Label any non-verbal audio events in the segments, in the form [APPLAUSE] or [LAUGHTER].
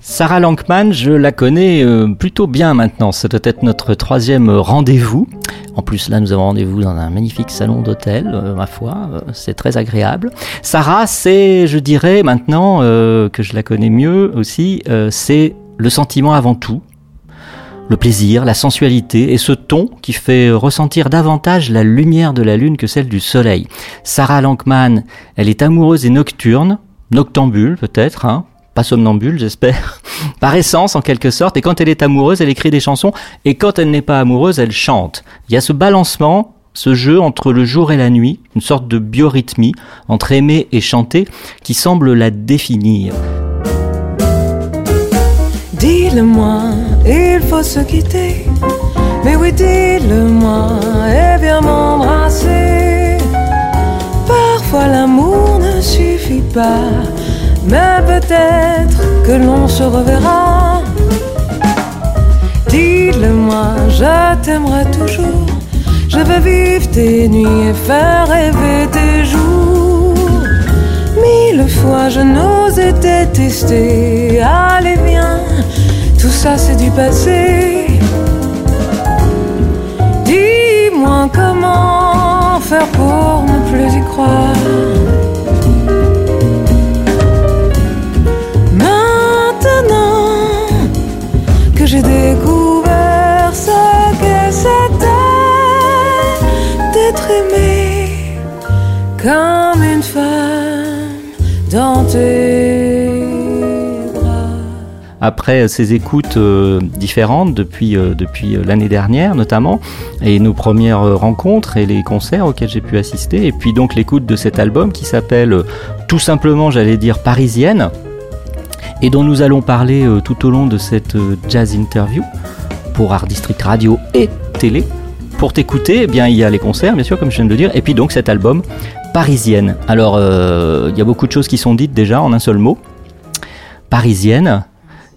Sarah Lankman, je la connais euh, plutôt bien maintenant. Ça doit être notre troisième rendez-vous. En plus, là, nous avons rendez-vous dans un magnifique salon d'hôtel, euh, ma foi. euh, c'est très agréable. Sarah, c'est, je dirais maintenant que je la connais mieux aussi, c'est le sentiment avant tout. Le plaisir, la sensualité et ce ton qui fait ressentir davantage la lumière de la lune que celle du soleil. Sarah Lankman, elle est amoureuse et nocturne, noctambule peut-être, hein, pas somnambule j'espère, [LAUGHS] par essence en quelque sorte, et quand elle est amoureuse, elle écrit des chansons, et quand elle n'est pas amoureuse, elle chante. Il y a ce balancement, ce jeu entre le jour et la nuit, une sorte de biorhythmie entre aimer et chanter qui semble la définir. Dis-le-moi, il faut se quitter. Mais oui, dis-le-moi, et viens m'embrasser. Parfois l'amour ne suffit pas, mais peut-être que l'on se reverra. Dis-le-moi, je t'aimerai toujours. Je veux vivre tes nuits et faire rêver tes jours. Mille fois je n'osais détester. Allez, viens, ça c'est du passé. Dis-moi comment faire pour ne plus y croire. Après ces écoutes euh, différentes depuis, euh, depuis euh, l'année dernière notamment, et nos premières rencontres et les concerts auxquels j'ai pu assister, et puis donc l'écoute de cet album qui s'appelle tout simplement, j'allais dire, Parisienne, et dont nous allons parler tout au long de cette jazz interview pour Art District Radio et télé. Pour t'écouter, eh il y a les concerts, bien sûr, comme je viens de le dire, et puis donc cet album Parisienne. Alors, il y a beaucoup de choses qui sont dites déjà en un seul mot. Parisienne,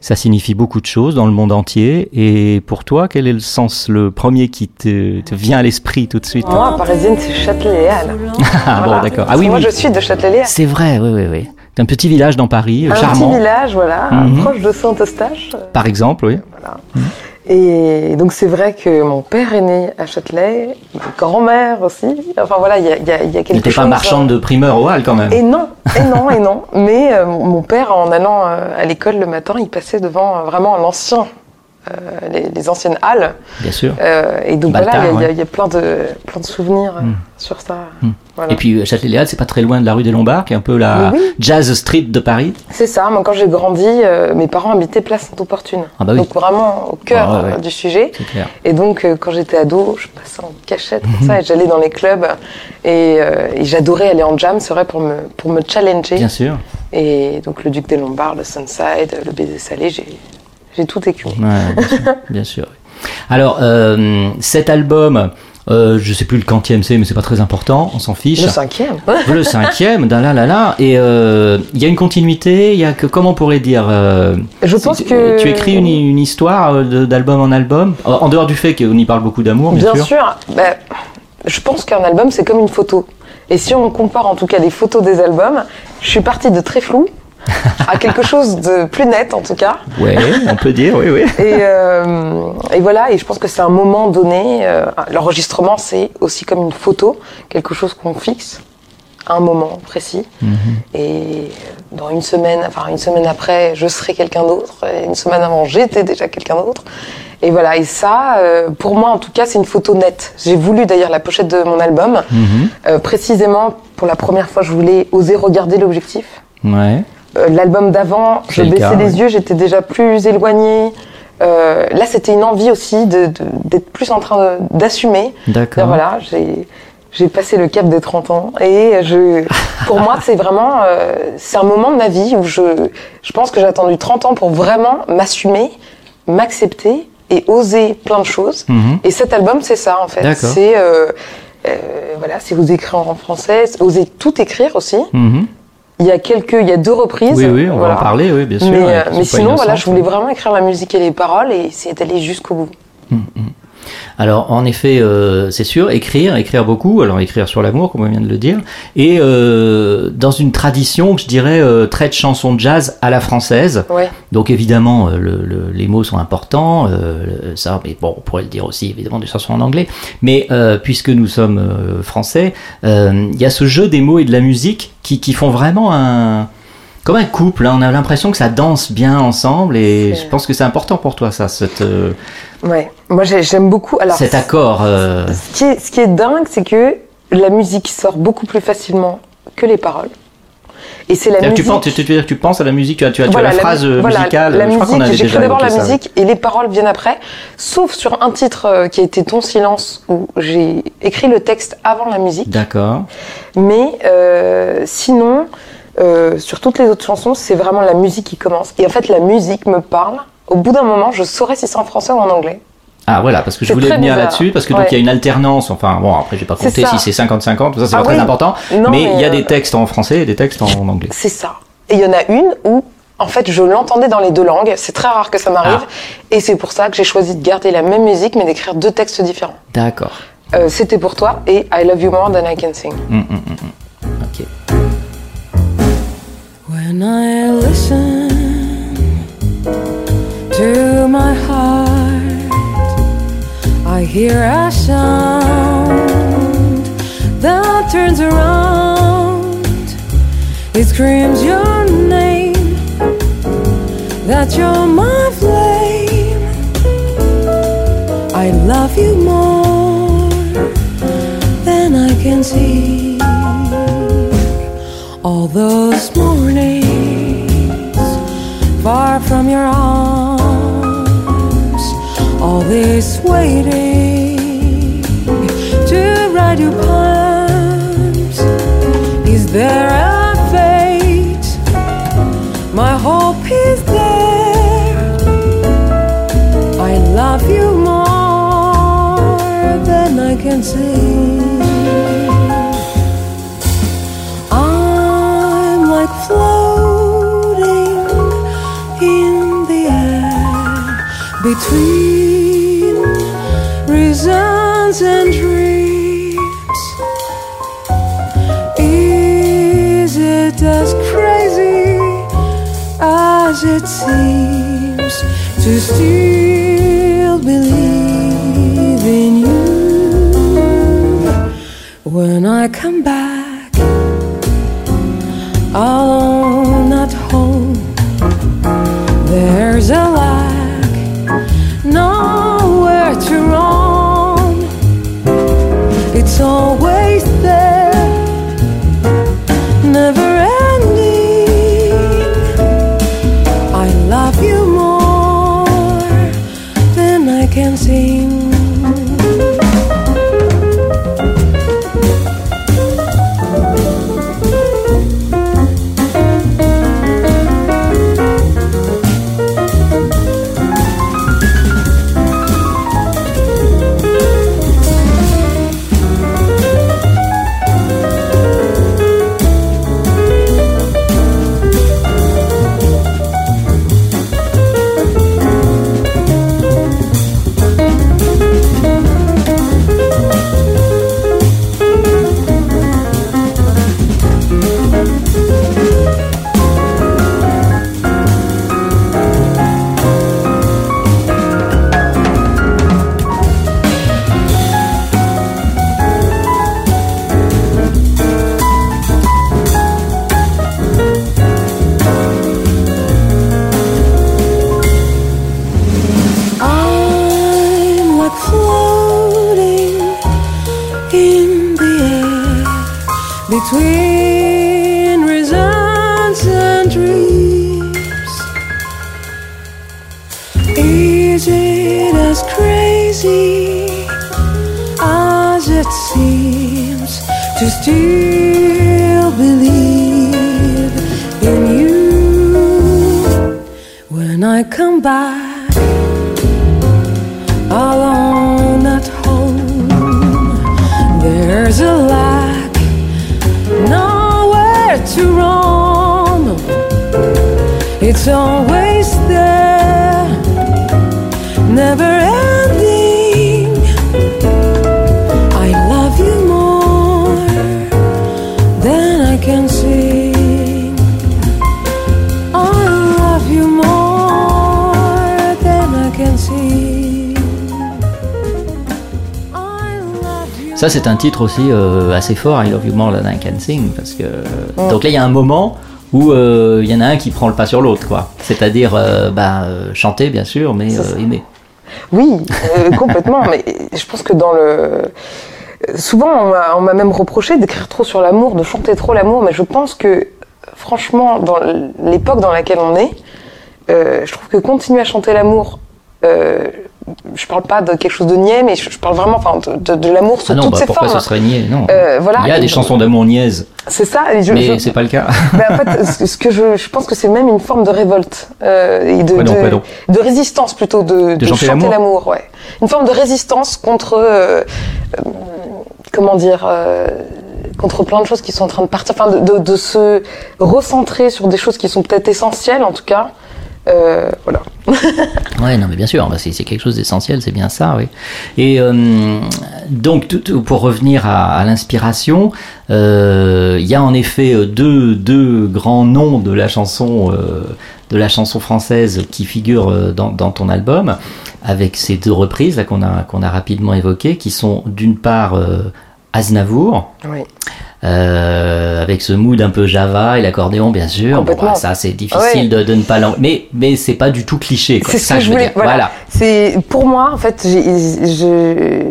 ça signifie beaucoup de choses dans le monde entier. Et pour toi, quel est le sens, le premier qui te, te vient à l'esprit tout de suite Moi, parisienne, c'est Châtelet-Léal. [LAUGHS] Ah bon, Voilà. d'accord. Ah oui, Moi, oui. je suis de Châtelet-Léal. C'est vrai, oui, oui, oui. C'est un petit village dans Paris, Un charmant. petit village, voilà, Mhm. proche de Saint-Eustache. Par exemple, oui. Et donc, c'est vrai que mon père est né à Châtelet, ma grand-mère aussi. Enfin, voilà, il y a, il y a- il y a Tu quelque chose. pas marchande de primeur au hall quand même. Et non, [LAUGHS] et non, et non. Mais euh, mon père, en allant euh, à l'école le matin, il passait devant euh, vraiment l'ancien, euh, les, les anciennes halles. Bien sûr. Euh, et donc Baltard, voilà, il y a- y, y plein de, plein de souvenirs euh, Mm. sur ça. Mm. Voilà. Et puis euh, Châtelet-Léal, c'est pas très loin de la rue des Lombards, qui est un peu la oui. jazz street de Paris. C'est ça, moi quand j'ai grandi, euh, mes parents habitaient Place Sainte-Opportune. Ah bah oui. Donc vraiment au cœur Ah ouais, du sujet. Clair. Et donc quand j'étais ado, je passais en cachette comme ça et j'allais dans les clubs et, et j'adorais aller en jam, c'est vrai, pour me, pour me challenger. Bien sûr. Et donc le Duc des Lombards, le Sunside, le Baiser Salé, j'ai, j'ai tout écumé. Ouais, bien sûr. bien sûr. Alors, euh, cet album, euh, je sais plus le quantième c'est, mais c'est pas très important, on s'en fiche. Le cinquième. Le cinquième, da là là là. Et euh, il y a une continuité, il y a que, comment on pourrait dire euh, Je pense que- Tu écris une, une histoire euh, d'album en album, en dehors du fait qu'on y parle beaucoup d'amour, bien, Bien sûr. bah, je pense qu'un album, c'est comme une photo. Et si on compare en tout cas les photos des albums, je suis partie de très flou à quelque chose de plus net en tout cas. Ouais, on peut dire, oui, oui. Et, euh, et voilà, et je pense que c'est un moment donné. euh, L'enregistrement, c'est aussi comme une photo, quelque chose qu'on fixe à un moment précis. Mhm. Et dans une semaine, enfin une semaine après, je serai quelqu'un d'autre. Et une semaine avant, j'étais déjà quelqu'un d'autre. Et voilà, et ça, euh, pour moi en tout cas, c'est une photo nette. J'ai voulu d'ailleurs la pochette de mon album. Mhm. Précisément, pour la première fois, je voulais oser regarder l'objectif. Ouais. Euh, L'album d'avant, je le baissais cas, les ouais. yeux, j'étais déjà plus éloignée. Euh, là, c'était une envie aussi de- de- d'être plus en train d'assumer. D'accord. Voilà, j'ai j'ai passé le cap des 30 ans et je, pour moi, c'est vraiment, euh, c'est un moment de ma vie où je, je pense que j'ai attendu 30 ans pour vraiment m'assumer, m'accepter et oser plein de choses. Mhm. Et cet album, c'est ça en fait. D'accord. C'est euh, euh, voilà, c'est oser écrire en français, oser tout écrire aussi. Mhm. Il y a quelques, il y a deux reprises. Oui, oui, on va en parler, oui, bien sûr. Mais, euh, qui mais sinon, voilà, je voulais vraiment écrire la musique et les paroles et essayer d'aller jusqu'au bout. Alors en effet, euh, c'est sûr, écrire, écrire beaucoup, alors écrire sur l'amour, comme on vient de le dire, et euh, dans une tradition, je dirais, euh, très de chansons de jazz à la française. Ouais. Donc évidemment, le- le- les mots sont importants, ça, mais bon, on pourrait le dire aussi évidemment des chansons en anglais. Mais puisque nous sommes français, il y a ce jeu des mots et de la musique qui, qui font vraiment un comme un couple. hein. on a l'impression que ça danse bien ensemble, et je pense que c'est important pour toi, ça, cette, euh, Ouais. Moi, j'ai- j'aime beaucoup. Alors, cet accord. euh, Ce qui est, ce qui est dingue, c'est que la musique sort beaucoup plus facilement que les paroles. Et c'est la musique. Tu, penses, tu, penses à la musique, tu as, tu as, tu as Voilà, la la phrase euh, voilà, musicale, la je crois qu'on musique, j'écris d'abord la ça. musique et les paroles viennent après. Sauf sur un titre qui a été Ton silence où j'ai écrit le texte avant la musique. D'accord. Mais euh, sinon, euh, sur toutes les autres chansons, c'est vraiment la musique qui commence. Et en fait, la musique me parle. Au bout d'un moment, je saurais si c'est en français ou en anglais. Ah voilà, parce que je voulais venir là-dessus, parce que donc Ouais. il y a une alternance, enfin bon après j'ai pas compté si c'est 50-50, ça c'est Ah pas très important, Non, mais il y a des euh, textes en français et des textes en anglais. C'est ça. Et il y en a une où, en fait, je l'entendais dans les deux langues. C'est très rare que ça m'arrive. Ah. Et c'est pour ça que j'ai choisi de garder la même musique, mais d'écrire deux textes différents. D'accord. Euh, C'était pour toi et I Love You More Than I Can Sing. Hum, hum, hum, When I listen to my heart, I hear a sound that turns around. It screams your name, that you're my flame. I love you more than I can see. All those mornings far from your arms, all this waiting to ride your palms. Is there a fate? My hope is there. I love you more than I can say. Seems to still believe in you? When I come back can sing. between reasons and dreams. Is it as crazy as it seems to still believe in you when I come back? It's always there, never ending. I love you more than I can sing. I love you more than I can sing. I love you. Ça, c'est un titre aussi euh, assez fort, I Love You More Than I Can Sing, parce que. Mm. Donc là, il y a un moment où euh, il y en a un qui prend le pas sur l'autre, quoi. C'est-à-dire, euh, bah, euh, chanter, bien sûr, mais euh, aimer. Oui, euh, complètement. [LAUGHS] Mais je pense que dans le. Souvent, on m'a- on m'a même reproché d'écrire trop sur l'amour, de chanter trop l'amour, mais je pense que, franchement, dans l'époque dans laquelle on est, euh, je trouve que continuer à chanter l'amour, euh, je parle pas de quelque chose de niais, mais je, parle vraiment enfin, de, de- de l'amour sous Ah non, toutes bah, ses pourquoi formes. ce serait niais? Non. Euh, voilà. il y a des chansons d'amour niaises, C'est ça. et je- mais je- c'est pas le cas. mais [LAUGHS] en fait, ce ce que je, je pense que c'est même une forme de révolte euh, et de, Quoi donc, de, résistance plutôt de, de chanter chanter l'amour ouais. Une forme de résistance contre, euh, euh, comment dire, euh, contre plein de choses qui sont en train de partir, enfin de, de, de se recentrer sur des choses qui sont peut-être essentielles en tout cas. Euh, voilà. [LAUGHS] Ouais, non, mais bien sûr, bah, c'est quelque chose d'essentiel, c'est bien ça, oui. Et euh, donc, tout- pour revenir à, l'inspiration, euh, il y a en effet euh, deux, deux grands noms de la chanson, de la chanson française qui figurent dans, dans ton album, avec ces deux reprises qu'on a qu'on a rapidement évoquées, qui sont d'une part Aznavour. Oui. Euh, avec ce mood un peu Java et l'accordéon bien sûr. Bon, bah, ça c'est difficile Ouais. de, de ne pas l'en... Mais, mais c'est pas du tout cliché. C'est ce ça que je voulais. dire. Voilà. Voilà. C'est pour moi en fait. Je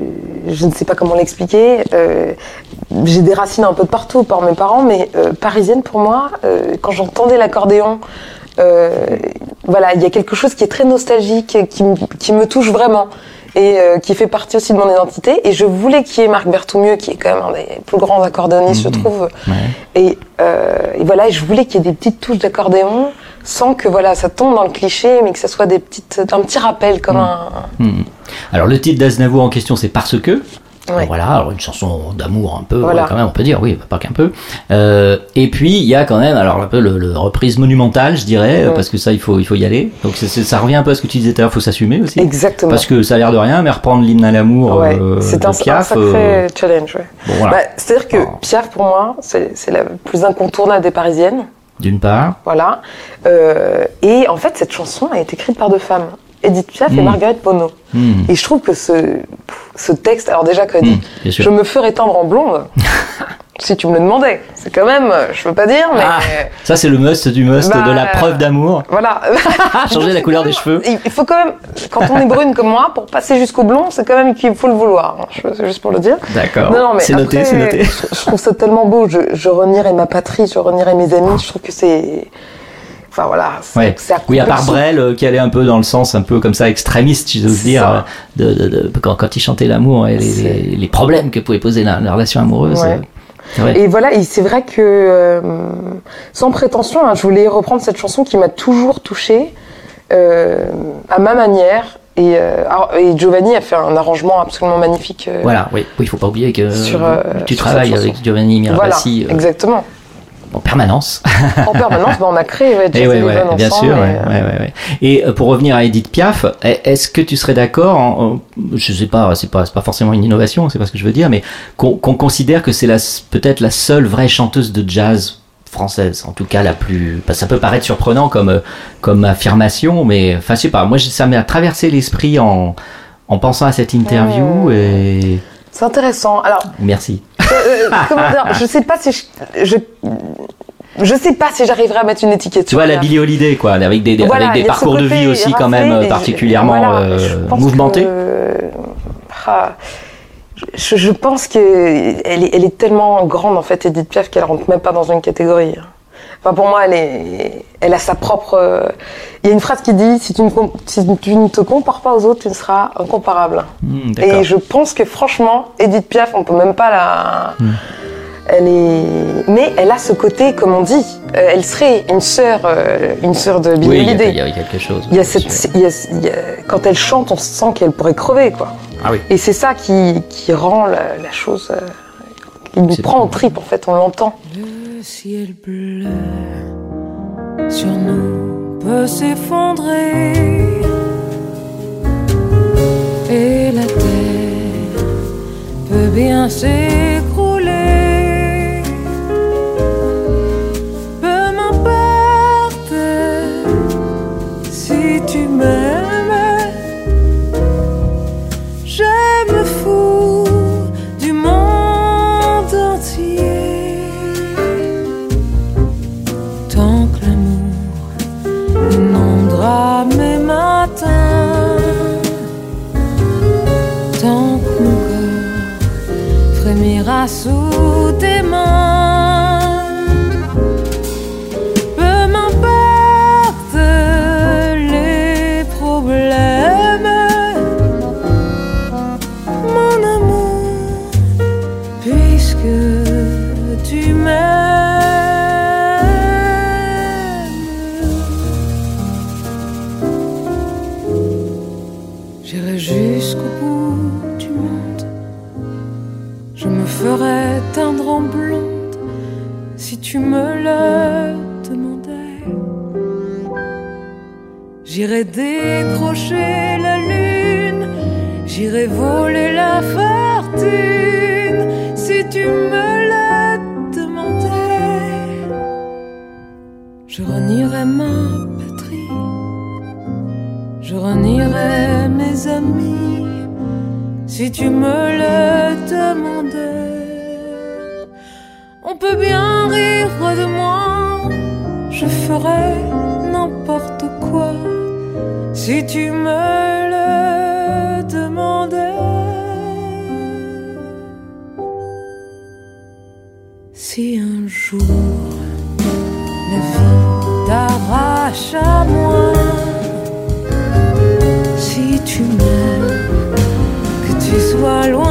je ne sais pas comment l'expliquer. euh, j'ai des racines un peu de partout par mes parents, mais euh, parisienne pour moi. quand j'entendais l'accordéon, voilà, il y a quelque chose qui est très nostalgique, qui, me- qui me touche vraiment et euh, qui fait partie aussi de mon identité. Et je voulais qu'il y ait Marc Berthoumieux, qui est quand même un des plus grands accordéonistes, je trouve. Ouais. Et, euh, et voilà, et je voulais qu'il y ait des petites touches d'accordéon sans que voilà, ça tombe dans le cliché, mais que ça soit des petites, un petit rappel comme un. Hmm. Alors le titre d'Aznavour en question c'est Parce que. Ouais. Voilà, alors une chanson d'amour un peu, Voilà. ouais, quand même, on peut dire, oui, pas qu'un peu. Euh, et puis il y a quand même, alors un peu le, le reprise monumentale, je dirais, Ouais. parce que ça il faut il faut y aller. Donc ça revient un peu à ce que tu disais tout à l'heure, faut s'assumer aussi. Exactement. Parce que ça a l'air de rien, mais reprendre l'hymne à l'amour euh, c'est un, sacré euh, challenge. Bon, voilà. Bah, C'est-à-dire que Alors. Piaf, pour moi, c'est c'est la plus incontournable des parisiennes. d'une part. Voilà. Et en fait, cette chanson a été écrite par deux femmes, Edith Piaf et Mm. Marguerite Bono. Hmm. Et je trouve que ce, ce texte, alors déjà que dit, Mm, sûr. je me ferais tendre en blonde, [LAUGHS] si tu me le demandais. C'est quand même, je peux pas dire, mais Ah, ça c'est le must du must Bah, de la preuve d'amour. [LAUGHS] voilà. [LAUGHS] Changer la couleur des cheveux. Il faut quand même, quand on est brune comme moi, pour passer jusqu'au blond, c'est quand même qu'il faut le vouloir. C'est juste pour le dire. D'accord. Non, non, mais C'est noté, c'est noté. Je, je trouve ça tellement beau. Je, je renierai ma patrie, je renierai mes amis. Je trouve que c'est. Enfin voilà. c'est- Ouais. Oui, à part. Brel, euh, qui allait un peu dans le sens un peu comme ça extrémiste, j'ose C'est dire, euh, de, de- de- quand, quand il chantait l'amour et les, C'est- les- les problèmes que pouvait poser la, la relation amoureuse. Ouais. euh. Et voilà, et c'est vrai que, euh, sans prétention, hein, je voulais reprendre cette chanson qui m'a toujours touchée, euh, à ma manière. Et, euh, Giovanni a fait un arrangement absolument magnifique. Voilà, oui, oui, il faut pas oublier que Sur, tu sur travailles avec Giovanni Mirabassi exactement. En permanence. [LAUGHS] En permanence, bah, on a créé ouais, Et Jazz ouais, Eleven ouais, bien ensemble, sûr. et, euh. Et euh, pour revenir à Edith Piaf, est- est-ce que tu serais d'accord Je sais pas, c'est pas, pas forcément une innovation, c'est pas ce que je veux dire, mais qu'on considère que c'est peut-être la seule vraie chanteuse de jazz française, en tout cas la plus. que ça peut paraître surprenant comme euh, comme affirmation, mais enfin je sais pas. Moi ça m'a traversé l'esprit en en pensant à cette interview et C'est intéressant. Alors, merci. Euh, comment dire, je sais pas si je, je, je sais pas si j'arriverai à mettre une étiquette. Tu vois la. Billie Holiday quoi, avec des, Voilà, avec des parcours de vie aussi quand même euh, particulièrement voilà, euh, je pense mouvementés. que- ah, je, je pense que elle est, elle est tellement grande en fait Edith Piaf qu'elle rentre même pas dans une catégorie. Enfin, pour moi, elle, est, elle a sa propre. euh, Il y a une phrase qui dit si tu, ne, com- si tu ne te compares pas aux autres, tu ne seras incomparable. Hmm. Et je pense que franchement, Edith Piaf, on peut même pas la. Hmm. Elle est. Mais elle a ce côté, comme on dit, euh, elle serait une sœur, euh, une sœur de Billie Oui, il y a- Holiday. il y a quelque chose. Il y a bien cette, sûr. il y a- il y a- quand elle chante, on sent qu'elle pourrait crever, quoi. Ah oui. Et c'est ça qui, qui rend la, la chose, euh, qui nous prend bon. au trip, en fait, on l'entend. Le ciel bleu sur nous peut s'effondrer et la terre peut bien s'écrouler. Me ferai teindre en blonde si tu me le demandais. J'irai décrocher la lune, j'irai voler la fortune si tu me le demandais. Je renierai ma patrie, je renierai mes amis si tu me le demandais. Peut bien rire de moi, je ferai n'importe quoi. Si tu me le demandais. Si un jour la vie t'arrache à moi, si tu m'aimes, que tu sois loin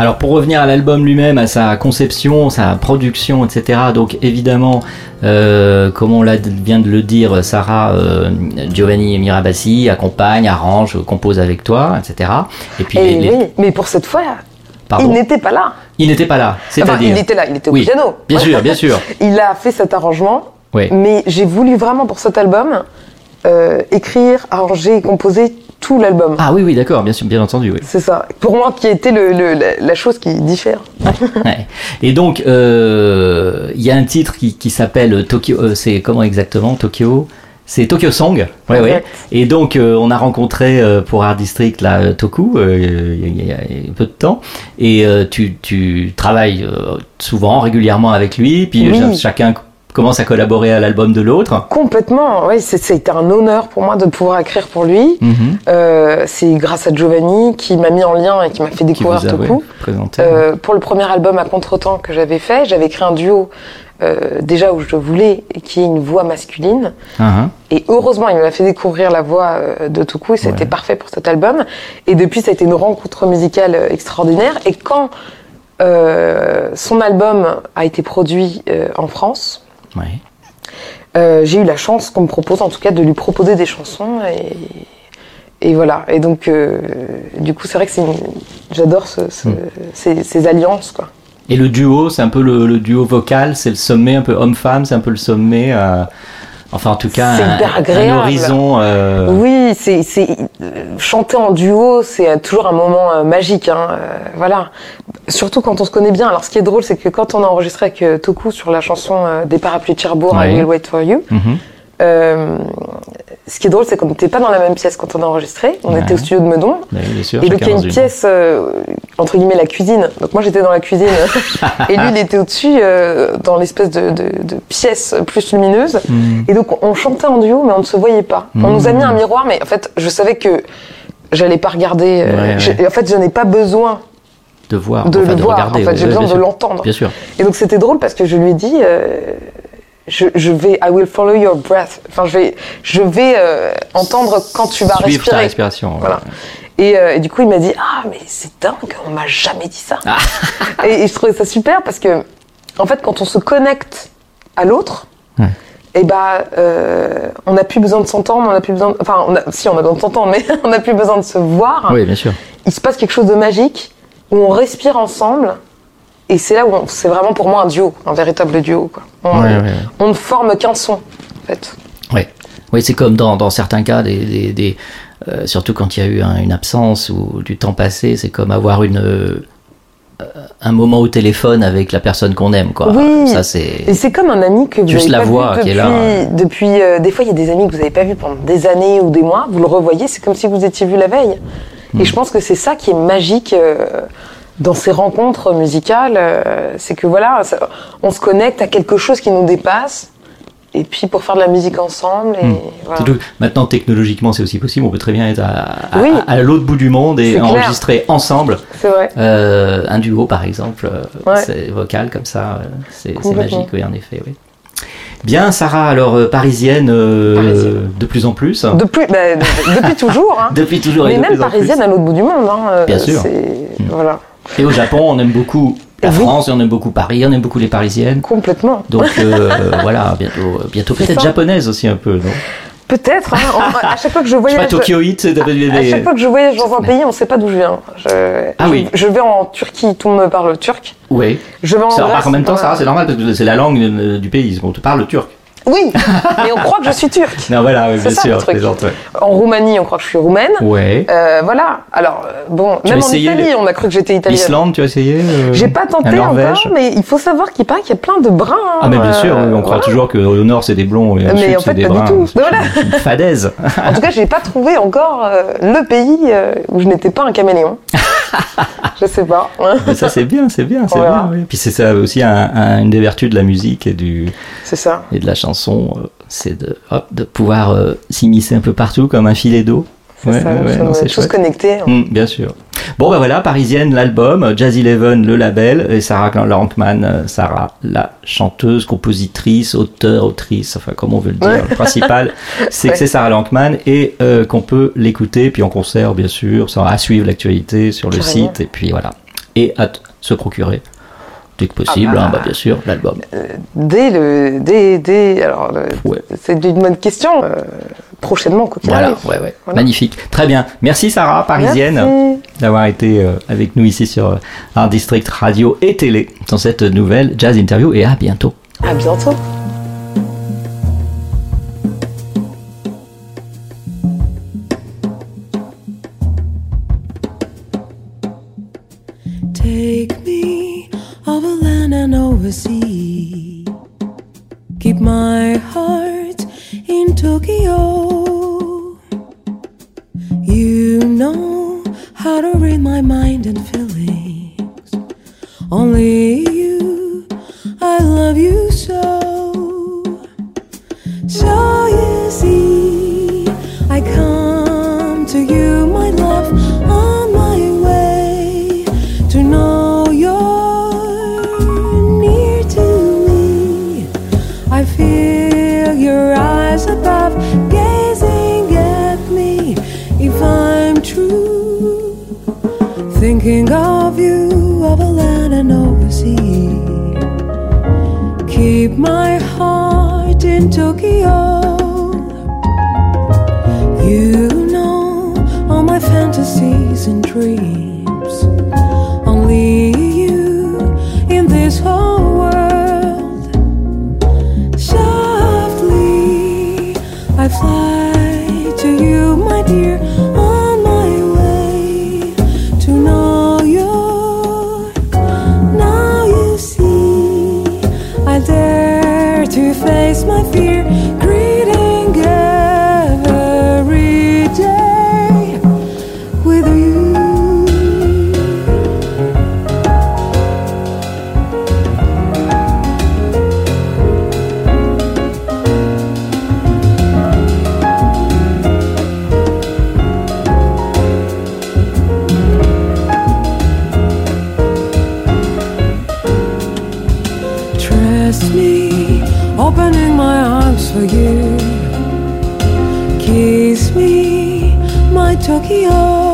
Alors pour revenir à l'album lui-même, à sa conception, sa production, etc. Donc évidemment, euh, comme on l'a- vient de le dire, Sarah, euh, Giovanni Mirabassi accompagne, arrange, compose avec toi, etc. Et puis Et les- les- oui, mais pour cette fois, Pardon il n'était pas là. il n'était pas là, Enfin, c'est-à-dire. il était là, il était au Oui, piano. Bien sûr, bien sûr. [LAUGHS] Il a fait cet arrangement, Oui. mais j'ai voulu vraiment pour cet album euh, écrire, arranger et composer tout l'album. Ah oui, oui, d'accord, bien sûr, bien entendu, oui. C'est ça. Pour moi, qui était le, le- la, la chose qui diffère. Ouais. Et donc, euh, il y a un titre qui, qui s'appelle Tokyo. euh, c'est comment exactement Tokyo? C'est Tokyo Song. Ouais, ouais. Et donc, euh, on a rencontré euh, pour Art District là, Toku euh, il y, y a peu de temps. Et euh, tu, tu travailles euh, souvent, régulièrement avec lui. Puis Oui. chacun commence à collaborer à l'album de l'autre. Complètement. Oui, c'est- c'était un honneur pour moi de pouvoir écrire pour lui. Mhm. Euh, c'est grâce à Giovanni qui m'a mis en lien et qui m'a fait découvrir ouais, présenté. Euh, pour le premier album à contre-temps que j'avais fait, j'avais écrit un duo euh, déjà où je voulais qui est une voix masculine. Ah, hein. Et heureusement, il m'a fait découvrir la voix euh, de Toku et c'était parfait pour cet album. Et depuis, ça a été une rencontre musicale euh, extraordinaire. Et quand euh, son album a été produit en France, Ouais. euh, j'ai eu la chance qu'on me propose, en tout cas, de lui proposer des chansons. Et, et voilà. Et donc, euh, du coup, c'est vrai que une- j'adore ce- ce- Hmm. ces, ces alliances, quoi. Et le duo, c'est un peu le, le duo vocal, c'est le sommet un peu homme-femme, c'est un peu le sommet. euh, enfin, en tout cas, un, un horizon. euh, Oui, c'est c'est- euh, chanter en duo, c'est euh, toujours un moment euh, magique. Hein, euh, voilà. Surtout quand on se connaît bien. Alors, ce qui est drôle, c'est que quand on a enregistré avec euh, Toku sur la chanson des parapluies de Cherbourg, Ouais. I Will Wait for You. mhm. Ce qui est drôle, c'est qu'on n'était pas dans la même pièce quand on a enregistré. On Ouais. était au studio de Meudon. Oui, bien sûr, Et donc il y a une pièce, euh, entre guillemets, la cuisine. Donc moi j'étais dans la cuisine [LAUGHS] et lui il était au-dessus euh, dans l'espèce de, de- de pièce plus lumineuse. Mhm. Et donc on chantait en duo mais on ne se voyait pas. On Mhm. nous a mis un miroir mais en fait je savais que j'allais pas regarder. euh, Ouais. En fait je n'ai pas besoin De voir, de enfin, le de voir. regarder. en fait j'ai besoin de l'entendre. Bien sûr. Et donc c'était drôle parce que je lui ai dit, euh, je, je vais, I will follow your breath. Enfin, je vais, je vais euh, entendre quand tu vas Suivre ta respirer. respiration. ouais. Voilà. Et, euh, et du coup, il m'a dit, ah, mais c'est dingue, on m'a jamais dit ça. Ah. [LAUGHS] et, et je trouvais ça super parce que, en fait, quand on se connecte à l'autre, Ouais. et bah, euh, on n'a plus besoin de s'entendre, on n'a plus besoin, de- enfin, on a, si on a besoin de s'entendre, mais [LAUGHS] on n'a plus besoin de se voir. Oui, bien sûr. Il se passe quelque chose de magique où on respire ensemble. Et c'est là où c'est vraiment pour moi un duo, un véritable duo. Quoi. On, Ouais, ouais, ouais. on ne forme qu'un son, en fait. Oui, oui c'est comme dans, dans certains cas, des, des, des, euh, surtout quand il y a eu un- une absence ou du temps passé, c'est comme avoir une, euh, un moment au téléphone avec la personne qu'on aime. Quoi. Oui. Ça, c'est... Et c'est comme un ami que vous Juste avez la pas voix vu qui est depuis, là. depuis euh, des fois, il y a des amis que vous n'avez pas vus pendant des années ou des mois. Vous le revoyez, c'est comme si vous étiez vu la veille. Hmm. Et je pense que c'est ça qui est magique dans ces rencontres musicales, euh, c'est que voilà, ça- on se connecte à quelque chose qui nous dépasse. Et puis pour faire de la musique ensemble. Et Hmm. voilà. Maintenant, technologiquement, c'est aussi possible. On peut très bien être à, à, Oui. à l'autre bout du monde et clair. enregistrer ensemble C'est vrai. euh, un duo, par exemple, euh, Ouais. c'est vocal comme ça. euh, C'est, magique, oui, en effet. Oui. Bien, Sarah, alors euh, parisienne, euh, Parisienne. de plus en plus. Depuis, bah, de- depuis toujours. Hein. [LAUGHS] Depuis toujours et Mais de même plus en plus. parisienne à l'autre bout du monde. Hein. Bien sûr. c'est- Voilà. Et au Japon, on aime beaucoup la. France, et on aime beaucoup Paris, on aime beaucoup les Parisiennes. Complètement. Donc euh, [LAUGHS] voilà, bientôt, bientôt C'est peut-être japonaise aussi un peu, non? Peut-être. Hein. À chaque fois que je Je voyage. pas, Tokyo des- À chaque fois que je voyage dans un pays, on ne sait pas d'où je viens. Je, Ah je- oui. Je vais en Turquie, tout le monde me parle turc. Oui. Je vais en Ça Grèce, en même temps. Sarah, c'est normal parce que c'est la langue euh, du pays. On te parle turc. Oui, [LAUGHS] mais on croit que je suis turc. Non, voilà, oui, C'est bien ça, le sûr. truc. plaisante, ouais. En Roumanie, on croit que je suis roumaine. Ouais. Euh, voilà. Alors, euh, bon, Tu même en Italie, les- on a cru que j'étais italienne. L'Islande, tu as essayé euh, J'ai pas tenté encore, mais il faut savoir qu'il paraît qu'il y a plein de bruns. Ah, mais bien sûr, euh, on croit voilà. toujours qu'au nord c'est des blonds et au Mais sud en fait, des pas du tout. Voilà. fadaise. En tout cas, j'ai pas trouvé encore le pays où je n'étais pas un caméléon. [LAUGHS] [LAUGHS] je sais pas. Mais ça c'est bien, c'est bien, c'est bien. oui. Puis c'est ça aussi un- un- une des vertus de la musique et du C'est ça. et de la chanson, euh, c'est de hop, de pouvoir euh, s'immiscer un peu partout comme un filet d'eau. C'est ouais, tous connectés. Mm, bien sûr. Bon, ben voilà, Parisienne, l'album, Jazz Eleven, le label, et Sarah Lampman, euh, Sarah, la chanteuse, compositrice, auteur, autrice, enfin, comme on veut le dire. Ouais. Le principal, [LAUGHS] c'est que c'est Sarah Lampman et euh, qu'on peut l'écouter, puis en concert, bien sûr, à suivre l'actualité sur le site, et puis voilà. Et à se procurer que possible, ah, hein, bah, bah, bien sûr, l'album. Euh, dès le, dès, dès alors euh, c'est une bonne question. Euh, prochainement, quoi qu'il voilà, arrive. Magnifique, très bien. Merci Sarah, parisienne, d'avoir été avec nous ici sur un district radio et télé dans cette nouvelle jazz interview et à bientôt. À bientôt. in Tokyo. You know all my fantasies and dreams. 저기요.